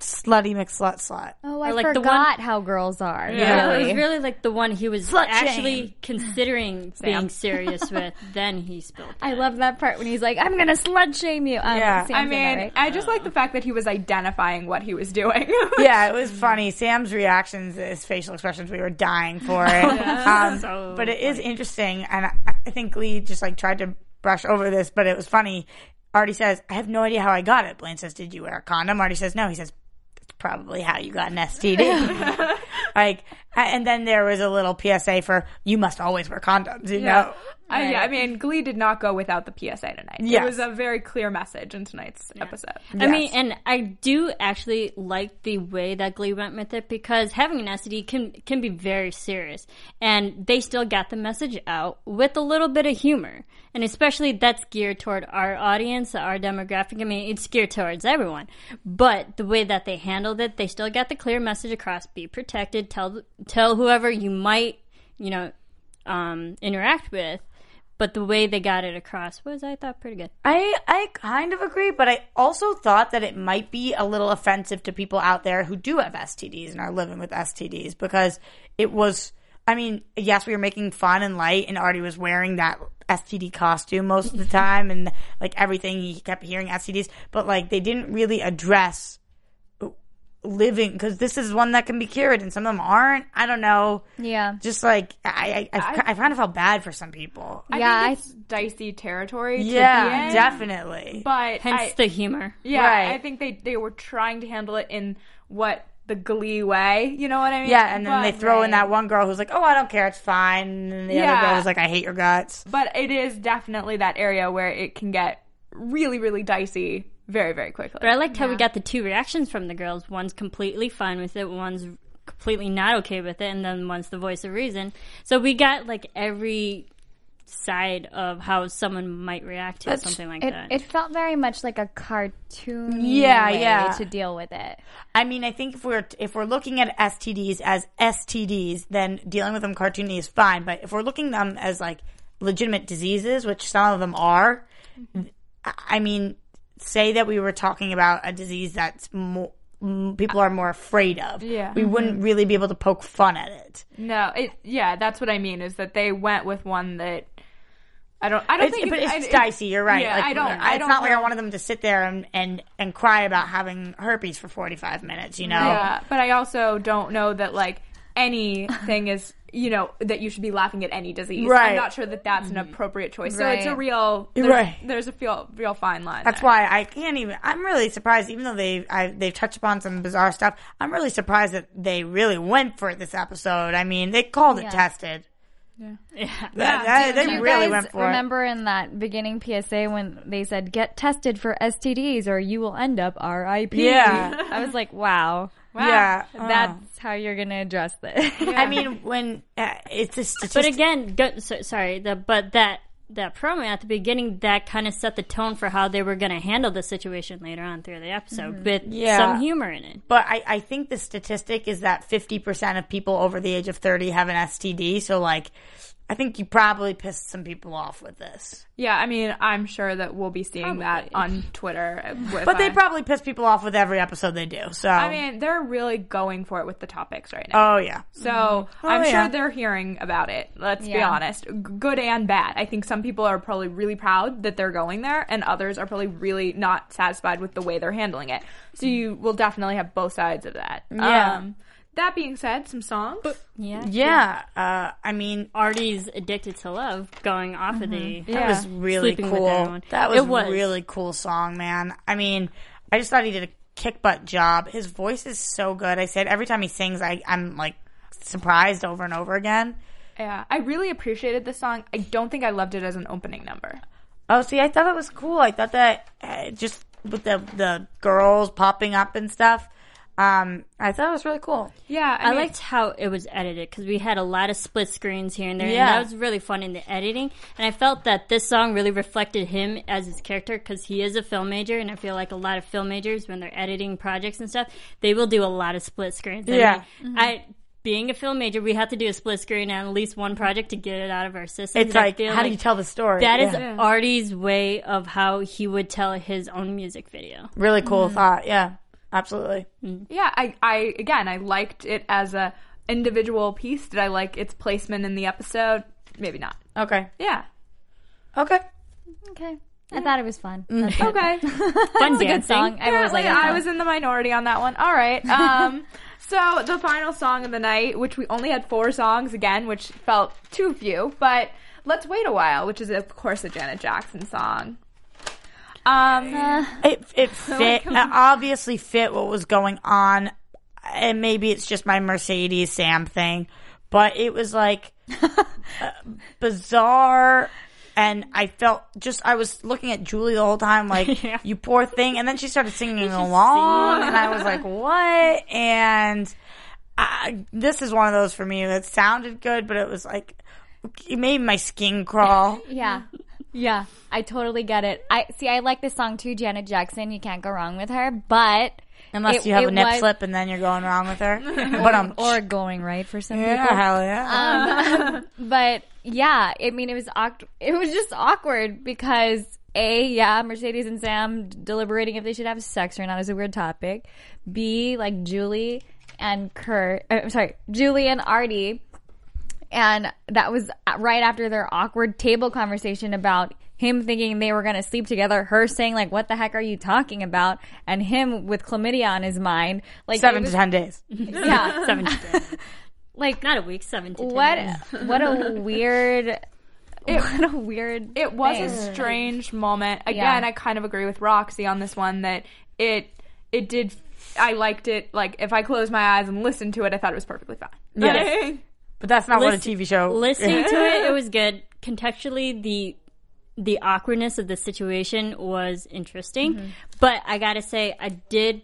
slutty McSlut slut. slut. Oh, I Or like the forgot how girls are. Yeah, it was really like the one he was Slut actually shame. considering being serious with. Then he spilled. I love that part when he's like, "I'm gonna slut shame you." Um, Yeah. Sam I mean, that, right? I just like the fact that he was identifying what he was doing. yeah, it was funny. Sam's reactions, his facial expressions, we were dying for it. um, So but it is interesting, and I, I think Lee just like tried to brush over this, but it was funny. Artie says, "I have no idea how I got it." Blaine says, "Did you wear a condom?" Artie says, "No." He says, "That's probably how you got an STD." like, and then there was a little PSA for you must always wear condoms. You know, I, yeah, I mean, Glee did not go without the PSA tonight. Yes. It was a very clear message in tonight's episode. I mean, and I do actually like the way that Glee went with it because having an STD can can be very serious, and they still got the message out with a little bit of humor, and especially that's geared toward our audience, our demographic. I mean, it's geared towards everyone, but the way that they handled it, they still got the clear message across: be protected. Tell tell whoever you might, you know, um, interact with. But the way they got it across was, I thought, pretty good. I I kind of agree, but I also thought that it might be a little offensive to people out there who do have STDs and are living with STDs because it was. I mean, yes, we were making fun and light, and Artie was wearing that STD costume most of the time, and like everything, he kept hearing STDs, but like they didn't really address living because this is one that can be cured, and some of them aren't. I don't know. yeah, Just like I, I, I, I kind of felt bad for some people. I Yeah, think it's dicey territory. To yeah, be in, definitely. But Hence I, the humor. yeah, Right. I think they they were trying to handle it in what the Glee way. You know what I mean? Yeah, and then But- they throw in that one girl who's like, "Oh, I don't care, it's fine," and then the other Yeah. girl was like, "I hate your guts." But it is definitely that area where it can get really, really dicey very, very quickly. But I liked how we got the two reactions from the girls. One's completely fine with it, one's completely not okay with it, and then one's the voice of reason. So we got like every side of how someone might react to something like it that. it felt very much like a cartoon. Yeah, way yeah. To deal with it. I mean, I think if we're if we're looking at STDs as STDs, then dealing with them cartoony is fine. But if we're looking them as like legitimate diseases, which some of them are, I- I mean, say that we were talking about a disease that's more people are more afraid of. Yeah. we mm-hmm. wouldn't really be able to poke fun at it. no, it yeah, that's what I mean is that they went with one that I don't I don't It's, think but it's, I- it- dicey. You're right. Yeah, Like, I don't. I It's don't not like I wanted them to sit there and, and and cry about having herpes for 45 minutes. You know. Yeah, but I also don't know that like anything is you know that you should be laughing at any disease. Right. I'm not sure that that's an mm. appropriate choice. So it's a real there's, Right. There's a feel, real fine line. That's there. why I can't even. I'm really surprised, even though they I, they've touched upon some bizarre stuff. I'm really surprised that they really went for it this episode. I mean, they called it Yeah. tested. yeah. That- that- they Do you really guys went for it. remember in that beginning PSA when they said "Get tested for STDs or you will end up RIP"? Yeah. I was like, "Wow, Yeah, that's how you're gonna address this." I mean, when uh, it's a statistic. But again, go, so, sorry, the, but that that promo at the beginning that kind of set the tone for how they were going to handle the situation later on through the episode with Yeah. some humor in it. But I, I think the statistic is that 50% of people over the age of 30 have an STD. So, like, I think you probably pissed some people off with this. Yeah, I mean, I'm sure that we'll be seeing that on Twitter. But they probably piss people off with every episode they do. So, I mean, they're really going for it with the topics right now. oh, yeah. So I'm Oh, yeah. sure they're hearing about it. Let's be honest, good and bad. I think some people are probably really proud that they're going there, and others are probably really not satisfied with the way they're handling it. So you will definitely have both sides of that. Yeah. Um, that being said, some songs. Yeah. Yeah. Uh, I mean, Artie's addicted to love going off of the That was really Sleeping cool. everyone. That was, It was. really cool song, man. I mean, I just thought he did a kick butt job. His voice is so good. I said every time he sings, I, I'm like surprised over and over again. Yeah, I really appreciated this song. I don't think I loved it as an opening number. Oh, see, I thought it was cool. I thought that uh, just with the the girls popping up and stuff. Um, I thought it was really cool. Yeah, I, liked how it was edited because we had a lot of split screens here and there, Yeah. and that was really fun in the editing. And I felt that this song really reflected him as his character because he is a film major, and I feel like a lot of film majors when they're editing projects and stuff, they will do a lot of split screens. And Yeah. we- I. Being a film major, we have to do a split screen on at least one project to get it out of our system. It's I like, how do you tell the story? That is Yeah. Artie's way of how he would tell his own music video. really cool thought. Yeah, absolutely. Yeah, I, I again, I liked it as a individual piece. Did I like its placement in the episode? Maybe not. Okay. Yeah. Okay. Okay. I thought it was fun. Mm. That's. Okay. Fun It's a good dancing. song. I was like, I was in the minority on that one. All right. Um, so the final song of the night, which we only had four songs again, which felt too few, but "Let's Wait a While," which is of course a Janet Jackson song. Um, It it fit. it obviously fit what was going on, and maybe it's just my Mercedes Sam thing, but it was like uh, bizarre. And I felt just I was looking at Julie the whole time, like Yeah. you poor thing. And then she started singing along, and I was like, "What?" And I, this is one of those for me that sounded good, but it was like it made my skin crawl. Yeah. Yeah. I totally get it. I see I like this song too, Janet Jackson. You can't go wrong with her, but Unless It- you have a nip was- slip and then you're going wrong with her. but um, or going right for some yeah, people. hell yeah. But yeah, I mean, it was it was just awkward because a yeah, Mercedes and Sam deliberating if they should have sex or not is a weird topic. B like Julie and Kurt, uh, sorry, Julie and Artie, and that was right after their awkward table conversation about him thinking they were going to sleep together, her saying like, "What the heck are you talking about?" and him with chlamydia on his mind, like Seven it to ten days. yeah, Seventeen. like Not a week, seven to ten what days. what a weird It, what a weird it was thing. a strange moment. Again, Yeah. I kind of agree with Roxy on this one that it it did. I liked it. Like if I closed my eyes and listened to it, I thought it was perfectly fine. Yes. But that's not what a TV show. Listening to it, it was good. Contextually, the the awkwardness of the situation was interesting, but I gotta say, I did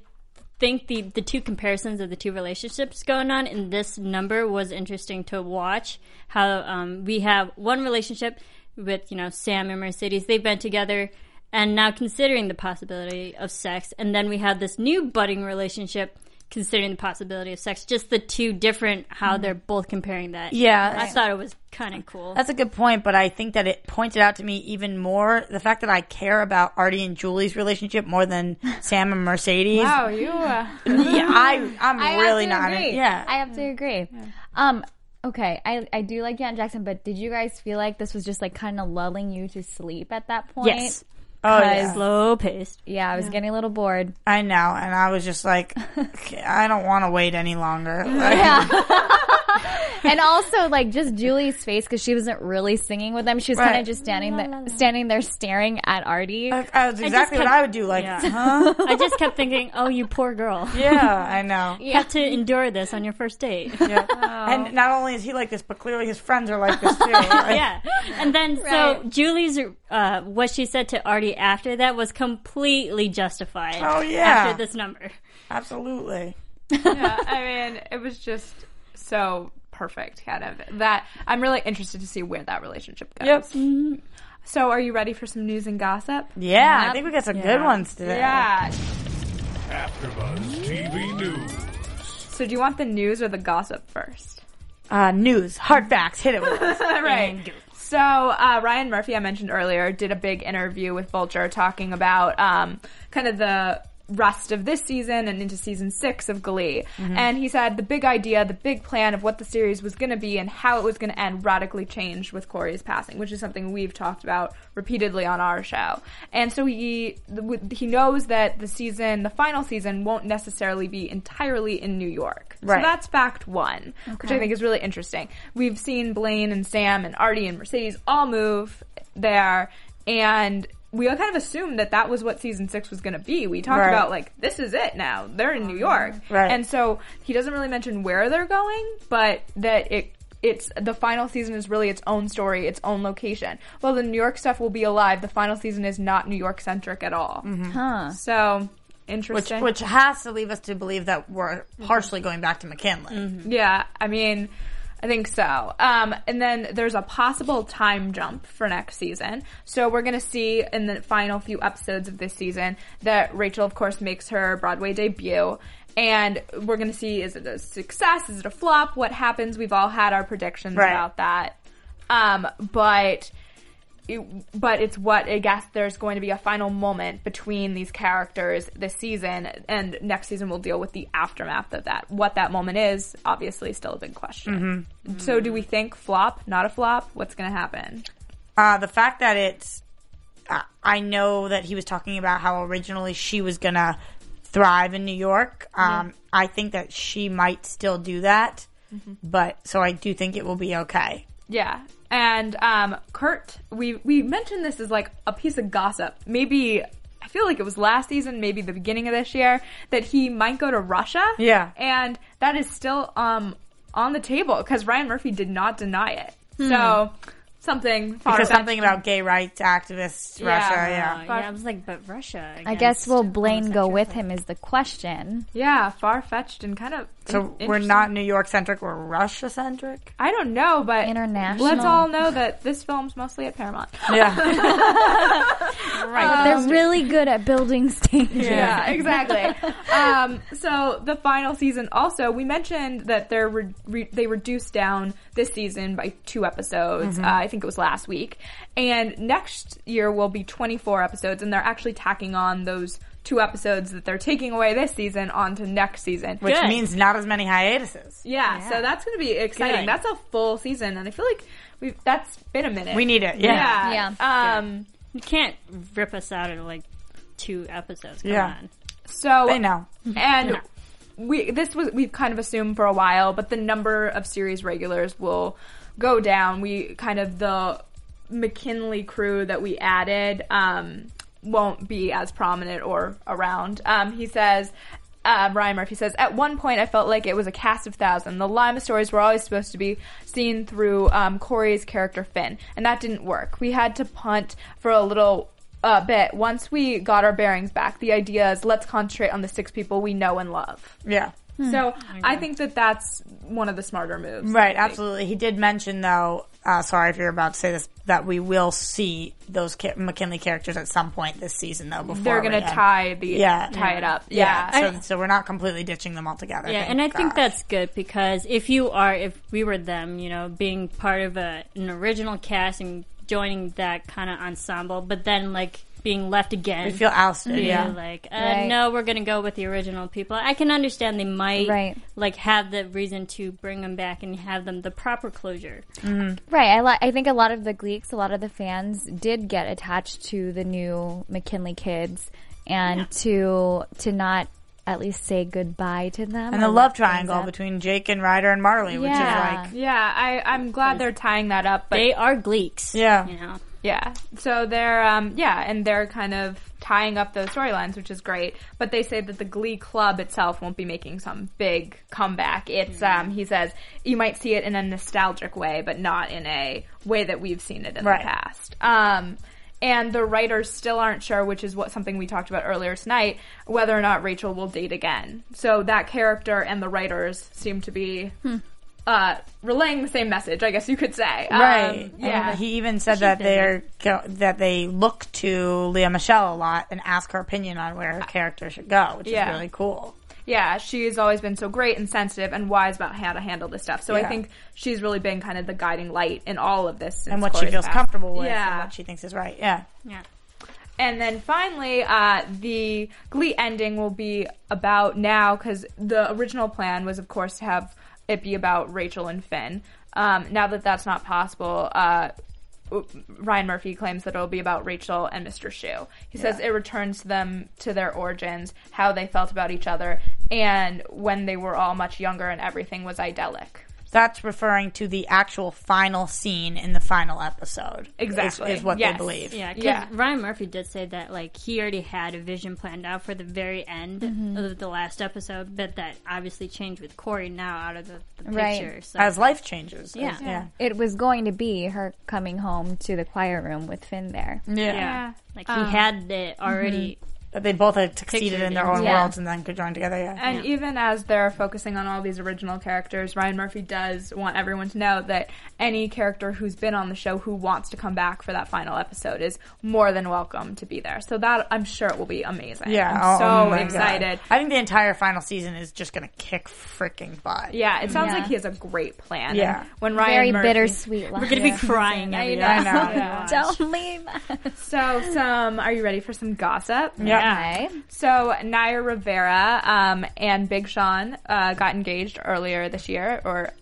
think the the two comparisons of the two relationships going on in this number was interesting to watch. How um, we have one relationship with you know Sam and Mercedes, they've been together. And now considering the possibility of sex, and then we have this new budding relationship considering the possibility of sex. Just the two different how they're both comparing that. Yeah, I thought it was kind of cool. That's a good point, but I think that it pointed out to me even more the fact that I care about Artie and Julie's relationship more than Sam and Mercedes. Wow, you. Uh, Yeah, I I'm I really not. agree. Yeah, I have to agree. Um, okay, I I do like Janet Jackson, but did you guys feel like this was just like kind of lulling you to sleep at that point? yes, oh yeah. slow paced. Yeah, I was getting a little bored. I know, and I was just like, okay, I don't want to wait any longer. And also like just Julie's face because she wasn't really singing with them. She was kind Right. of just standing there, standing there staring at Artie. That's I was exactly what kept- I would do. Like, Yeah. huh? I just kept thinking, oh, you poor girl. Yeah, I know. You have to endure this on your first date. Yeah. And not only is he like this, but clearly his friends are like this too. Like, yeah. And then, so Right. Julie's, uh, what she said to Artie after that was completely justified. Oh, yeah. After this number. Absolutely. yeah, I mean, it was just so perfect, kind of. That I'm really interested to see where that relationship goes. Yep. So, are you ready for some news and gossip? Yeah, I think we got some good ones today. Yeah. AfterBuzz TV News. So, do you want the news or the gossip first? Uh, news, hard facts, hit it with us. right. So uh, Ryan Murphy, I mentioned earlier, did a big interview with Vulture talking about um, kind of the rest of this season and into season six of Glee. Mm-hmm. And he said the big idea, the big plan of what the series was going to be and how it was going to end radically changed with Cory's passing, which is something we've talked about repeatedly on our show. And so he he knows that the season, the final season, won't necessarily be entirely in New York. Right. So that's fact one, which I think is really interesting. We've seen Blaine and Sam and Artie and Mercedes all move there, and we all kind of assumed that that was what season six was going to be. We talked Right. about like this is it now. They're in New York, Right. And so he doesn't really mention where they're going, but that it it's the final season is really its own story, its own location. Well, the New York stuff will be alive. The final season is not New York centric at all. Mm-hmm. Huh. So interesting. which has to leave us to believe that we're partially going back to McKinley. Mm-hmm. Yeah, I mean, I think so. Um, and then there's a possible time jump for next season. So we're gonna see in the final few episodes of this season that Rachel, of course, makes her Broadway debut. And we're gonna see is it a success? Is it a flop? What happens? We've all had our predictions Right. about that. Um, but it, but it's what I guess there's going to be a final moment between these characters this season, and next season we'll deal with the aftermath of that. What that moment is, obviously, still a big question. So, do we think flop, not a flop? What's going to happen? Uh, the fact that it's, uh, I know that he was talking about how originally she was gonna thrive in New York. Um, I think that she might still do that, but so I do think it will be okay. Yeah. And um, Kurt, we we mentioned this as like a piece of gossip. Maybe I feel like it was last season, maybe the beginning of this year, that he might go to Russia. Yeah. and that is still um on the table because Ryan Murphy did not deny it. So something Because something about gay rights activists, Yeah. Russia, Uh, yeah. yeah, I was like, but Russia. I guess will Blaine go with him is the question. yeah, far fetched and kind of So we're not New York centric, we're Russia centric. I don't know, but International. Let's all know that this film's mostly at Paramount. Yeah. right. They're really good at building stages. yeah, exactly. um, so the final season also, we mentioned that they're re- re- they reduced down this season by two episodes. Uh, I think it was last week, and next year will be 24 episodes, and they're actually tacking on those two episodes that they're taking away this season onto next season. Which Good. means not as many hiatuses. yeah, so that's going to be exciting. Good. That's a full season, and I feel like we've that's been a minute. We need it. Yeah. yeah, Yeah. Um, You can't rip us out of like two episodes. Come Yeah. on. so They know. and we this was we've kind of assumed for a while, but the number of series regulars will go down. We kind of the McKinley crew that we added um, won't be as prominent or around. Um, he says. Uh, Ryan Murphy says, At one point, I felt like it was a cast of thousand. The Lima stories were always supposed to be seen through um, Cory's character Finn, and that didn't work. We had to punt for a little uh, bit once we got our bearings back. The idea is let's concentrate on the six people we know and love. Yeah. So I think that that's one of the smarter moves. Right, absolutely. He did mention, though, uh, sorry if you're about to say this, that we will see those Ca- McKinley characters at some point this season, though. Before They're gonna tie the Yeah. tie it up. Yeah, Yeah. so, so we're not completely ditching them altogether. Yeah, and I think that's good because if you are, if we were them, you know, being part of a, an original cast and joining that kind of ensemble, but then like being left again. we feel ousted. you Yeah, like uh, Right. no, we're gonna go with the original people. I can understand they might Right. like have the reason to bring them back and have them the proper closure. Right. I, li- I think a lot of the Gleeks, a lot of the fans did get attached to the new McKinley kids and to to not at least say goodbye to them. and the love triangle between Jake and Ryder and Marley, which is like, yeah, I, I'm glad they're tying that up. But They are Gleeks. Yeah. you know. Yeah. So they're um yeah, and they're kind of tying up those storylines, which is great. But they say that the Glee Club itself won't be making some big comeback. It's um he says you might see it in a nostalgic way, but not in a way that we've seen it in Right. the past. Um and the writers still aren't sure, which is what something we talked about earlier tonight, whether or not Rachel will date again. So that character and the writers seem to be uh, relaying the same message, I guess you could say. Um, Right. yeah. And he even said that they're that they look to Lea Michele a lot and ask her opinion on where her character should go, which Yeah. is really cool. yeah, she's always been so great and sensitive and wise about how to handle this stuff. So I think she's really been kind of the guiding light in all of this. since And what she feels passed. comfortable with Yeah. and what she thinks is right. Yeah. Yeah. And then finally, uh, the Glee ending will be about now because the original plan was, of course, to have it be about Rachel and Finn. Um, now that that's not possible, uh, Ryan Murphy claims that it'll be about Rachel and Mr. Schue. He says it returns them to their origins, how they felt about each other, and when they were all much younger and everything was idyllic. That's that's referring to the actual final scene in the final episode. Exactly. Is, what Yes. they believe. Yeah, because Yeah. Ryan Murphy did say that like he already had a vision planned out for the very end Mm-hmm. of the last episode, but that obviously changed with Cory now out of the, the Right. picture. So As life changes. Yeah. As- yeah. It was going to be her coming home to the quiet room with Finn there. Yeah. yeah, like he Um, had it already. That they both had succeeded in their own Yeah. worlds and then could join together. Yeah. And even as they're focusing on all these original characters, Ryan Murphy does want everyone to know that any character who's been on the show who wants to come back for that final episode is more than welcome to be there. So that I'm sure it will be amazing. yeah. I'm oh, so oh my God. excited. I think the entire final season is just going to kick freaking butt. Yeah, it sounds Yeah. like he has a great plan. Yeah. And when Ryan Very Murphy, bittersweet. We're gonna be crying. I every know. I know. Yeah. Don't leave. So, some are you ready for some gossip? Okay. So Naya Rivera um, and Big Sean uh, got engaged earlier this year, or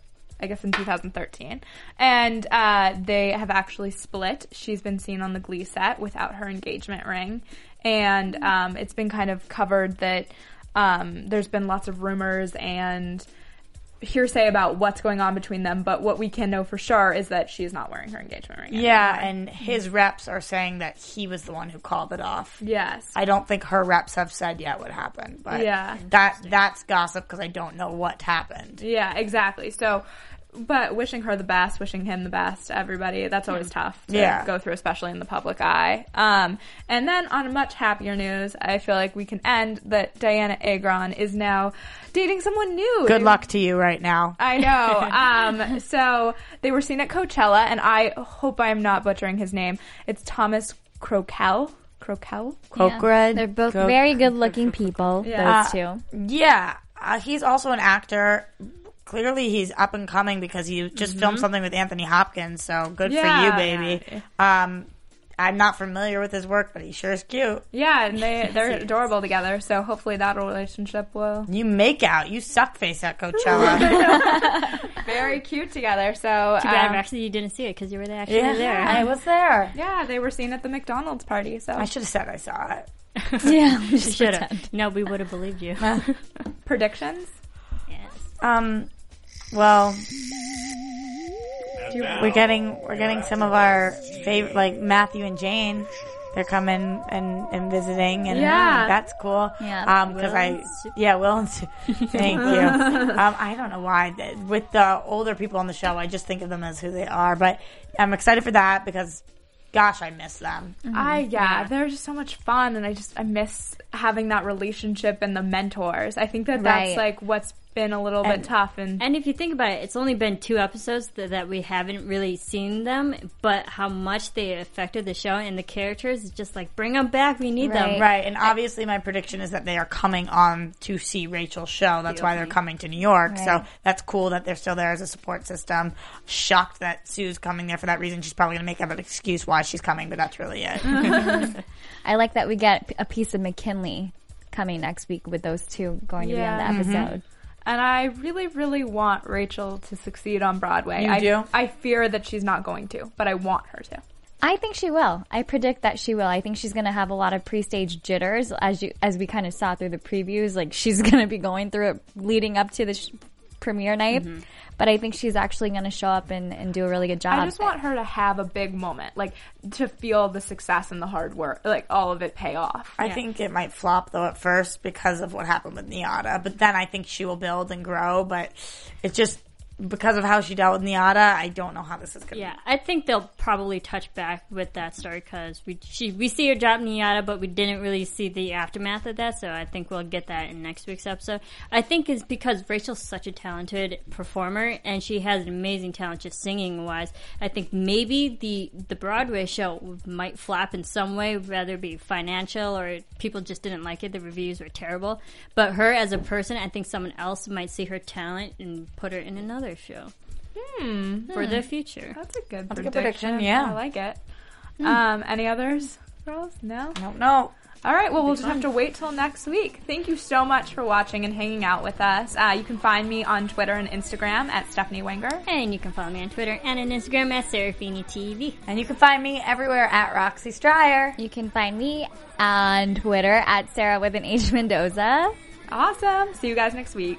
I guess in 2013, and uh, they have actually split. She's been seen on the Glee set without her engagement ring, and um, it's been kind of covered that um, there's been lots of rumors and hearsay about what's going on between them. But what we can know for sure is that she's not wearing her engagement ring. Yeah, and his reps are saying that he was the one who called it off. Yes. I don't think her reps have said yet what happened, but Yeah. that that's gossip because I don't know what happened. Yeah, exactly. So, but wishing her the best, wishing him the best, everybody, that's always tough to Yeah. go through, especially in the public eye. Um, and then on much happier news, I feel like we can end that Dianna Agron is now dating someone new. Good They- luck to you right now. I know. Um, so they were seen at Coachella, and I hope I am not butchering his name. It's Thomas Crokel. Crokel? Cokered. They're both Coke- very good looking people, Yeah. those two. Yeah, uh, he's also an actor. Clearly, he's up and coming because he just filmed something with Anthony Hopkins. So good Mm-hmm. Yeah. for you, baby. Um, I'm not familiar with his work, but he sure is cute. Yeah, and they, they're adorable together, so hopefully that relationship will You make out. You suck face at Coachella. very cute together. So Too bad um, actually you didn't see it because you were there actually yeah, there. I was there. Yeah, they were seen at the McDonald's party. So I should have said I saw it. Yeah. You should have. No, we would have believed you. predictions. Yes. Um, well, we're getting we're getting some of our favorite, like Matthew and Jane. They're coming and, and visiting, and Yeah. that's cool. Yeah. Um, because Will I, and Sue. yeah, Will and Sue. Thank you. Um, I don't know why th- with the older people on the show, I just think of them as who they are. But I'm excited for that because, gosh, I miss them. I yeah, they're just so much fun, and I just I miss having that relationship and the mentors. I think that that's Right. like what's been a little bit tough. And, And if you think about it, it's only been two episodes that, that we haven't really seen them, but how much they affected the show and the characters is just like bring them back. We need them. Right. Right, and obviously my prediction is that they are coming on to see Rachel's show. That's why they're coming to New York. So that's cool that they're still there as a support system. Shocked that Sue's coming there for that reason. She's probably going to make up an excuse why she's coming, but that's really it. I like that we get a piece of McKinley coming next week with those two going to be on the mm-hmm. episode. And I really, really want Rachel to succeed on Broadway. You I, do? I fear that she's not going to, but I want her to. I think she will. I predict that she will. I think she's going to have a lot of pre-stage jitters, as you as we kind of saw through the previews. Like she's going to be going through it leading up to the sh- premiere night. Mm-hmm. But I think she's actually going to show up and, and do a really good job. I just want her to have a big moment, like to feel the success and the hard work, like all of it pay off. I think it might flop though at first because of what happened with Niata, but then I think she will build and grow. But it just because of how she dealt with Niata, I don't know how this is going to Yeah, I think they'll probably touch back with that story because we we see her drop Niata, but we didn't really see the aftermath of that. So I think we'll get that in next week's episode. I think it's because Rachel's such a talented performer and she has an amazing talent just singing wise. I think maybe the the Broadway show might flop in some way, whether it be financial or people just didn't like it. The reviews were terrible. But her as a person, I think someone else might see her talent and put her in another show for the future. That's a good a prediction. good prediction, yeah. I like it. Um, any others, girls? No. I don't know. All right, well, we'll just have to wait till next week. Thank you so much for watching and hanging out with us. Uh, you can find me on Twitter and Instagram at Stephanie Wenger. And you can follow me on Twitter and on Instagram at Serafini TV. And you can find me everywhere at Roxy Striar. You can find me on Twitter at Sarah with an H Mendoza. Awesome. See you guys next week.